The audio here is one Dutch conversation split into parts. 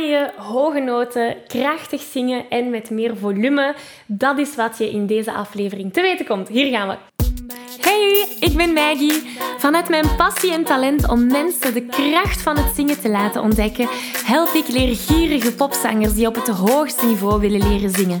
je hoge noten krachtig zingen en met meer volume? Dat is wat je in deze aflevering te weten komt. Hier gaan we. Hey, ik ben Maggie. Vanuit mijn passie en talent om mensen de kracht van het zingen te laten ontdekken, help ik leergierige popzangers die op het hoogste niveau willen leren zingen.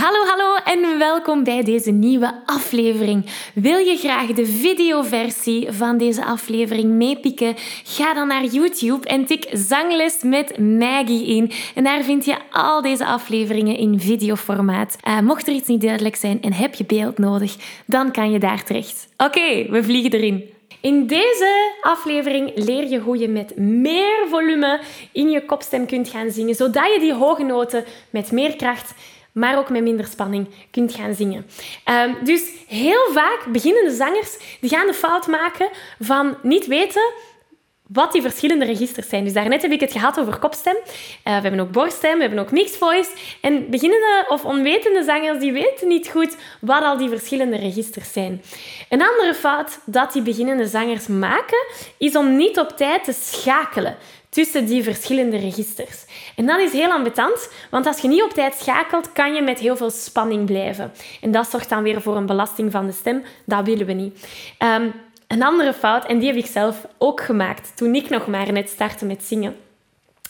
Hallo, hallo en welkom bij deze nieuwe aflevering. Wil je graag de videoversie van deze aflevering meepikken? Ga dan naar YouTube en tik Zangles met Maggie in. En daar vind je al deze afleveringen in videoformaat. Uh, mocht er iets niet duidelijk zijn en heb je beeld nodig, dan kan je daar terecht. Oké, we vliegen erin. In deze aflevering leer je hoe je met meer volume in je kopstem kunt gaan zingen, zodat je die hoge noten met meer kracht, maar ook met minder spanning kunt gaan zingen. Um, dus heel vaak beginnende zangers die gaan de fout maken van niet weten wat die verschillende registers zijn. Dus daarnet heb ik het gehad over kopstem. Uh, we hebben ook borststem, we hebben ook mixed voice. En beginnende of onwetende zangers die weten niet goed wat al die verschillende registers zijn. Een andere fout dat die beginnende zangers maken, is om niet op tijd te schakelen tussen die verschillende registers. En dat is heel ambetant, want als je niet op tijd schakelt, kan je met heel veel spanning blijven. En dat zorgt dan weer voor een belasting van de stem. Dat willen we niet. Um, een andere fout, en die heb ik zelf ook gemaakt toen ik nog maar net startte met zingen.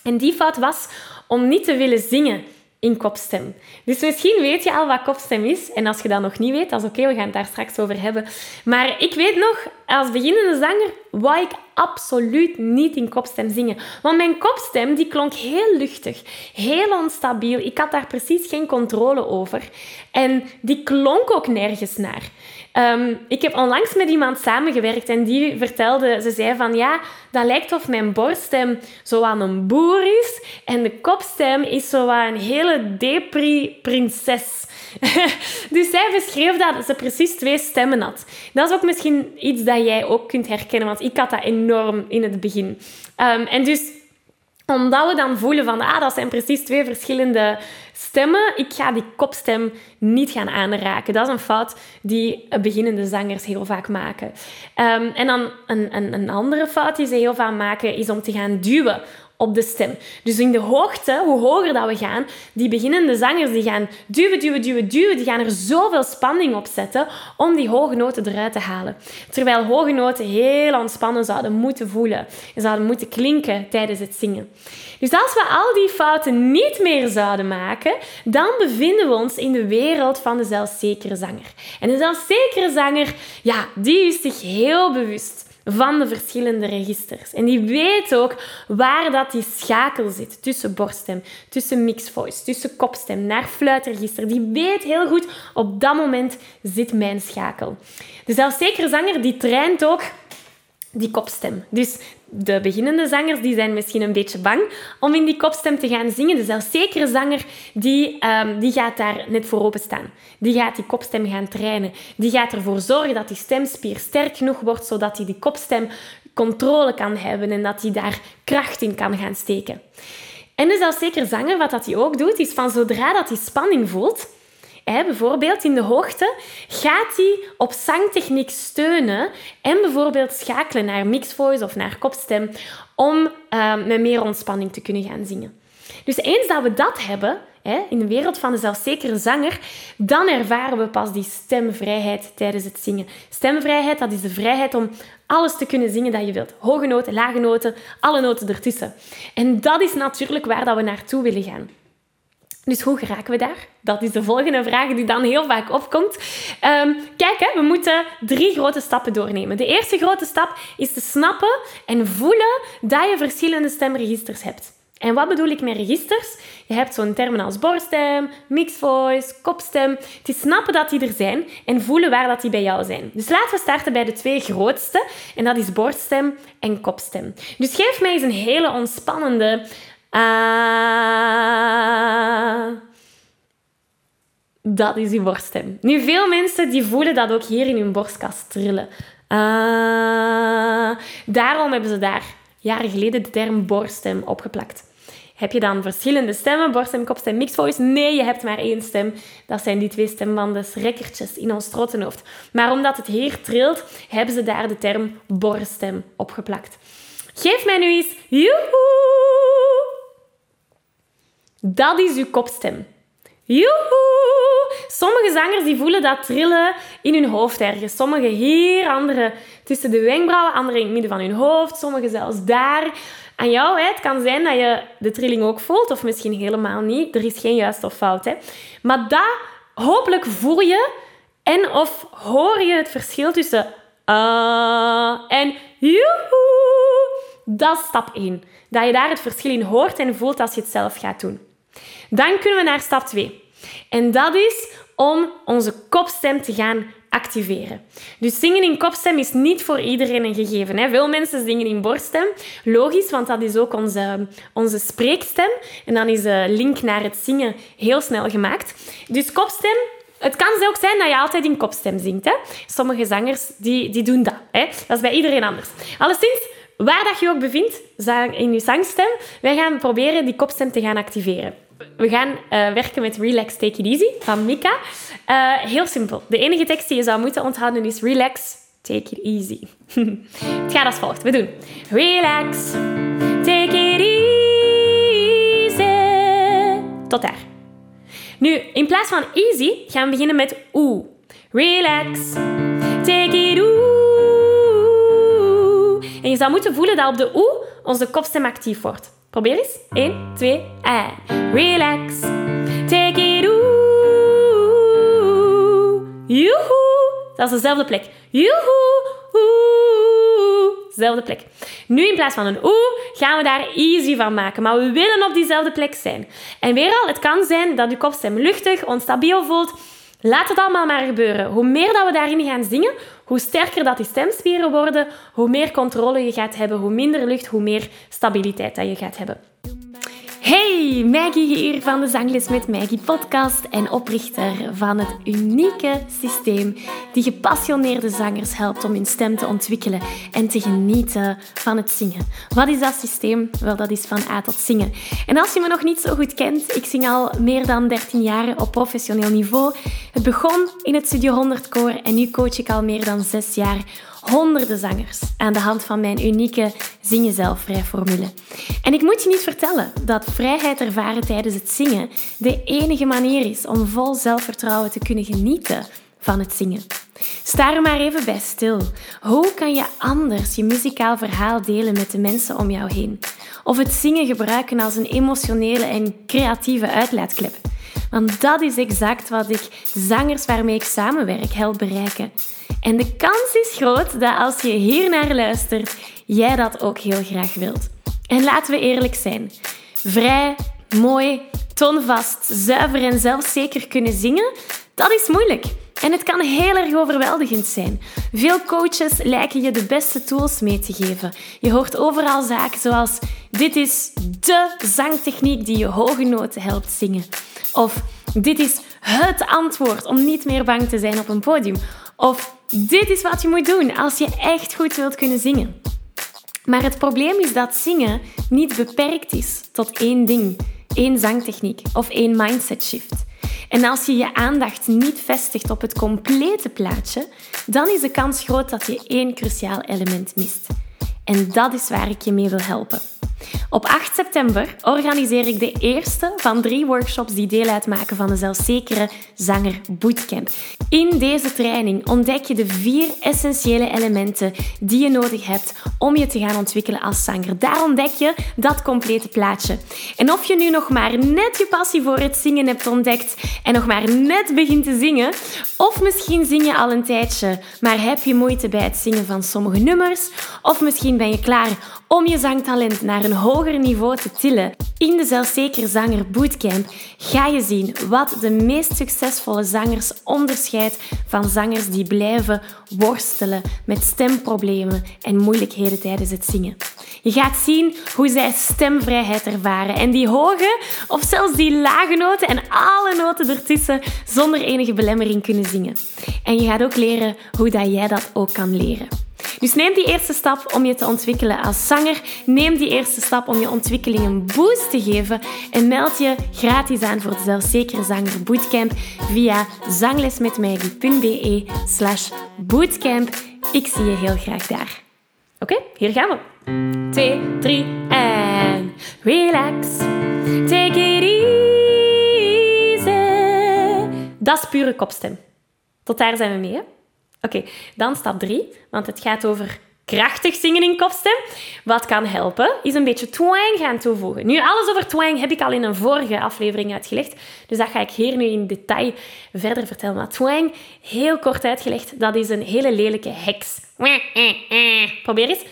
En die fout was om niet te willen zingen in kopstem. Dus misschien weet je al wat kopstem is. En als je dat nog niet weet, dat is oké, we gaan het daar straks over hebben. Maar ik weet nog, als beginnende zanger, wou ik absoluut niet in kopstem zingen. Want mijn kopstem die klonk heel luchtig, heel onstabiel. Ik had daar precies geen controle over. En die klonk ook nergens naar. Ehm, ik heb onlangs met iemand samengewerkt en die vertelde, ze zei van ja, dat lijkt of mijn borststem zo aan een boer is en de kopstem is zo aan een hele depri-prinses. dus zij beschreef dat ze precies twee stemmen had. Dat is ook misschien iets dat jij ook kunt herkennen, want ik had dat enorm in het begin. Um, en dus omdat we dan voelen van, ah, dat zijn precies twee verschillende stemmen. Ik ga die kopstem niet gaan aanraken. Dat is een fout die beginnende zangers heel vaak maken. Um, en dan een, een, een andere fout die ze heel vaak maken, is om te gaan duwen op de stem. Dus in de hoogte, hoe hoger dat we gaan, die beginnende zangers die gaan duwen, duwen, duwen, duwen, die gaan er zoveel spanning op zetten om die hoge noten eruit te halen. Terwijl hoge noten heel ontspannen zouden moeten voelen en zouden moeten klinken tijdens het zingen. Dus als we al die fouten niet meer zouden maken, dan bevinden we ons in de wereld van de zelfzekere zanger. En de zelfzekere zanger, ja, die is zich heel bewust van de verschillende registers. En die weet ook waar dat die schakel zit tussen borststem, tussen mixed voice, tussen kopstem naar fluitregister. Die weet heel goed, op dat moment zit mijn schakel. De zelfzekere zanger die traint ook die kopstem. Dus de beginnende zangers die zijn misschien een beetje bang om in die kopstem te gaan zingen. De zelfzekere zanger die, um, die gaat daar net voor openstaan. Die gaat die kopstem gaan trainen. Die gaat ervoor zorgen dat die stemspier sterk genoeg wordt, zodat hij die kopstem controle kan hebben en dat hij daar kracht in kan gaan steken. En de zelfzekere zanger, wat dat hij ook doet, is van zodra dat hij spanning voelt, bijvoorbeeld in de hoogte, gaat hij op zangtechniek steunen en bijvoorbeeld schakelen naar mixed voice of naar kopstem om ehm, met meer ontspanning te kunnen gaan zingen. Dus eens dat we dat hebben, hè, in de wereld van de zelfzekere zanger, dan ervaren we pas die stemvrijheid tijdens het zingen. Stemvrijheid, dat is de vrijheid om alles te kunnen zingen dat je wilt. Hoge noten, lage noten, alle noten ertussen. En dat is natuurlijk waar dat we naartoe willen gaan. Dus hoe geraken we daar? Dat is de volgende vraag die dan heel vaak opkomt. Um, kijk, hè, we moeten drie grote stappen doornemen. De eerste grote stap is te snappen en voelen dat je verschillende stemregisters hebt. En wat bedoel ik met registers? Je hebt zo'n termen als borststem, mixed voice, kopstem. Het is snappen dat die er zijn en voelen waar dat die bij jou zijn. Dus laten we starten bij de twee grootste. En dat is borststem en kopstem. Dus geef mij eens een hele ontspannende... Uh... Dat is je borststem. Nu, veel mensen die voelen dat ook hier in hun borstkast trillen. Uh... Daarom hebben ze daar jaren geleden de term borststem opgeplakt. Heb je dan verschillende stemmen, borststem, kopstem, mixed voice? Nee, je hebt maar één stem. Dat zijn die twee stembanden, rekkertjes in ons trottenhoofd. Maar omdat het hier trilt, hebben ze daar de term borststem opgeplakt. Geef mij nu eens joehoe. Dat is uw kopstem. Joehoe! Sommige zangers die voelen dat trillen in hun hoofd ergens. Sommige hier, andere tussen de wenkbrauwen, andere in het midden van hun hoofd, sommige zelfs daar. Aan jou, hè, het kan zijn dat je de trilling ook voelt, of misschien helemaal niet. Er is geen juist of fout. Hè. Maar dat, hopelijk voel je en of hoor je het verschil tussen uh, en joehoe. Dat is stap 1. Dat je daar het verschil in hoort en voelt als je het zelf gaat doen. Dan kunnen we naar stap 2. En dat is om onze kopstem te gaan activeren. Dus zingen in kopstem is niet voor iedereen een gegeven. Hè. Veel mensen zingen in borststem. Logisch, want dat is ook onze, onze spreekstem. En dan is de link naar het zingen heel snel gemaakt. Dus kopstem, het kan ook zijn dat je altijd in kopstem zingt. Hè. Sommige zangers die, die doen dat. Hè. Dat is bij iedereen anders. Alleszins, waar dat je ook bevindt in je zangstem, wij gaan proberen die kopstem te gaan activeren. We gaan uh, werken met Relax Take It Easy van Mika. Uh, heel simpel. De enige tekst die je zou moeten onthouden is Relax Take It Easy. Het gaat als volgt. We doen Relax Take It Easy. Tot daar. Nu, in plaats van easy gaan we beginnen met oe. Relax Take It Oeh. En je zou moeten voelen dat op de oe onze kopstem actief wordt. Probeer eens. 1, 2 en relax. Take it oeh. Joehoe. Dat is dezelfde plek. Joehoe. Oeh. Dezelfde plek. Nu in plaats van een oeh gaan we daar easy van maken. Maar we willen op diezelfde plek zijn. En weer al, het kan zijn dat je kopstem luchtig, onstabiel voelt. Laat het allemaal maar gebeuren. Hoe meer dat we daarin gaan zingen, hoe sterker dat die stemspieren worden, hoe meer controle je gaat hebben, hoe minder lucht, hoe meer stabiliteit dat je gaat hebben. Hey, Maggie hier van de Zangles met Maggie podcast en oprichter van het unieke systeem die gepassioneerde zangers helpt om hun stem te ontwikkelen en te genieten van het zingen. Wat is dat systeem? Wel, dat is van A tot zingen. En als je me nog niet zo goed kent, ik zing al meer dan 13 jaar op professioneel niveau. Het begon in het Studio 100 koor en nu coach ik al meer dan 6 jaar honderden zangers aan de hand van mijn unieke Zing Jezelf Vrij formule. En ik moet je niet vertellen dat vrijheid ervaren tijdens het zingen de enige manier is om vol zelfvertrouwen te kunnen genieten van het zingen. Sta er maar even bij stil. Hoe kan je anders je muzikaal verhaal delen met de mensen om jou heen? Of het zingen gebruiken als een emotionele en creatieve uitlaatklep? Want dat is exact wat ik de zangers waarmee ik samenwerk help bereiken. En de kans is groot dat als je hier naar luistert, jij dat ook heel graag wilt. En laten we eerlijk zijn. Vrij, mooi, tonvast, zuiver en zelfzeker kunnen zingen, dat is moeilijk. En het kan heel erg overweldigend zijn. Veel coaches lijken je de beste tools mee te geven. Je hoort overal zaken zoals: dit is de zangtechniek die je hoge noten helpt zingen. Of dit is het antwoord om niet meer bang te zijn op een podium. Of dit is wat je moet doen als je echt goed wilt kunnen zingen. Maar het probleem is dat zingen niet beperkt is tot één ding, één zangtechniek of één mindset shift. En als je je aandacht niet vestigt op het complete plaatje, dan is de kans groot dat je één cruciaal element mist. En dat is waar ik je mee wil helpen. Op 8 september organiseer ik de eerste van drie workshops die deel uitmaken van de Zelfzekere Zanger Bootcamp. In deze training ontdek je de vier essentiële elementen die je nodig hebt om je te gaan ontwikkelen als zanger. Daar ontdek je dat complete plaatje. En of je nu nog maar net je passie voor het zingen hebt ontdekt en nog maar net begint te zingen, of misschien zing je al een tijdje, maar heb je moeite bij het zingen van sommige nummers, of misschien ben je klaar om je zangtalent naar een hoger niveau te tillen. In de Zelfzeker Zanger Bootcamp ga je zien wat de meest succesvolle zangers onderscheidt van zangers die blijven worstelen met stemproblemen en moeilijkheden tijdens het zingen. Je gaat zien hoe zij stemvrijheid ervaren en die hoge of zelfs die lage noten en alle noten ertussen zonder enige belemmering kunnen zingen. En je gaat ook leren hoe dat jij dat ook kan leren. Dus neem die eerste stap om je te ontwikkelen als zanger. Neem die eerste stap om je ontwikkeling een boost te geven. En meld je gratis aan voor het Zelfzekere Zanger Bootcamp via zanglesmetmaggie.be slash bootcamp. Ik zie je heel graag daar. Oké, hier gaan we. 2, 3 en relax. Take it easy. Dat is pure kopstem. Tot daar zijn we mee? Oké, dan stap 3, want het gaat over krachtig zingen in kopstem. Wat kan helpen, is een beetje twang gaan toevoegen. Nu, alles over twang heb ik al in een vorige aflevering uitgelegd, dus dat ga ik hier nu in detail verder vertellen. Maar twang, heel kort uitgelegd, dat is een hele lelijke heks. Probeer eens.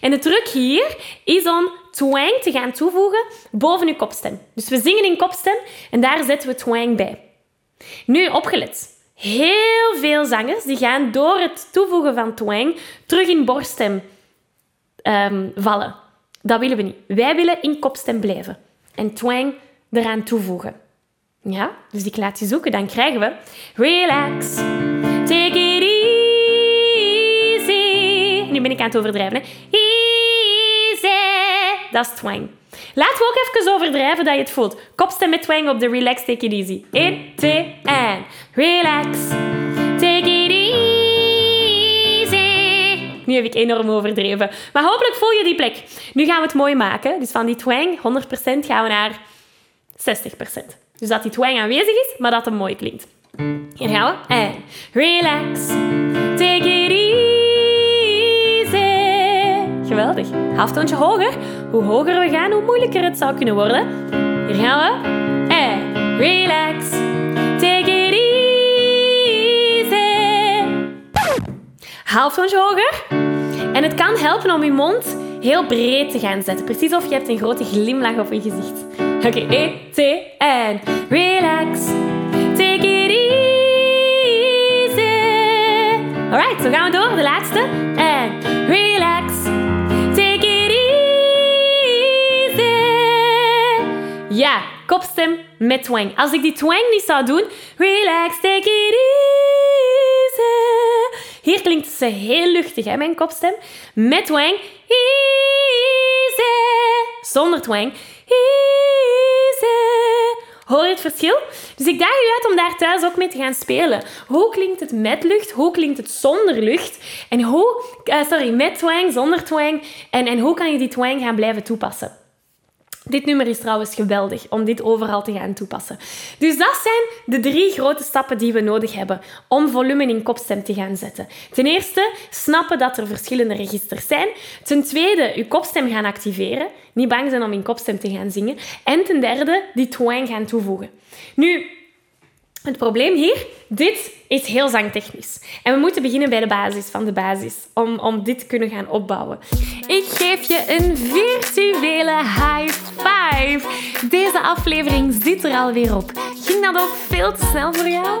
En de truc hier is om twang te gaan toevoegen boven je kopstem. Dus we zingen in kopstem en daar zetten we twang bij. Nu, opgelet. Heel veel zangers die gaan door het toevoegen van twang terug in borststem ehm, vallen. Dat willen we niet. Wij willen in kopstem blijven. En twang eraan toevoegen. Ja, dus ik laat je zoeken. Dan krijgen we... Relax, take it easy. Nu ben ik aan het overdrijven. Hè. Easy. Dat is twang. Laten we ook even overdrijven dat je het voelt. Kopstem met twang op de relax, take it easy. 1, 2 en relax, take it easy. Nu heb ik enorm overdreven. Maar hopelijk voel je die plek. Nu gaan we het mooi maken. Dus van die twang, 100% gaan we naar 60%. Dus dat die twang aanwezig is, maar dat het mooi klinkt. Hier gaan we. En relax, take it easy. Geweldig. Halftoontje hoger. Hoe hoger we gaan, hoe moeilijker het zou kunnen worden. Hier gaan we. En relax. Halftoontje hoger. En het kan helpen om je mond heel breed te gaan zetten. Precies of je hebt een grote glimlach op je gezicht. Oké, okay, 1, 2 en relax. Take it easy. Alright, zo gaan we door. De laatste. En relax. Ja, kopstem met twang. Als ik die twang niet zou doen, relax, take it easy. Hier klinkt ze heel luchtig, hè, mijn kopstem. Met twang. Zonder twang. Hoor je het verschil? Dus ik daag je uit om daar thuis ook mee te gaan spelen. Hoe klinkt het met lucht? Hoe klinkt het zonder lucht? En hoe, uh, sorry, met twang, zonder twang? En, en hoe kan je die twang gaan blijven toepassen? Dit nummer is trouwens geweldig om dit overal te gaan toepassen. Dus dat zijn de drie grote stappen die we nodig hebben om volume in kopstem te gaan zetten. Ten eerste, snappen dat er verschillende registers zijn. Ten tweede, je kopstem gaan activeren. Niet bang zijn om in kopstem te gaan zingen. En ten derde, die twang gaan toevoegen. Nu, het probleem hier, dit is heel zangtechnisch. En we moeten beginnen bij de basis van de basis, om, om dit te kunnen gaan opbouwen. Ik geef je een virtuele high five. Deze aflevering zit er alweer op. Ging dat ook veel te snel voor jou?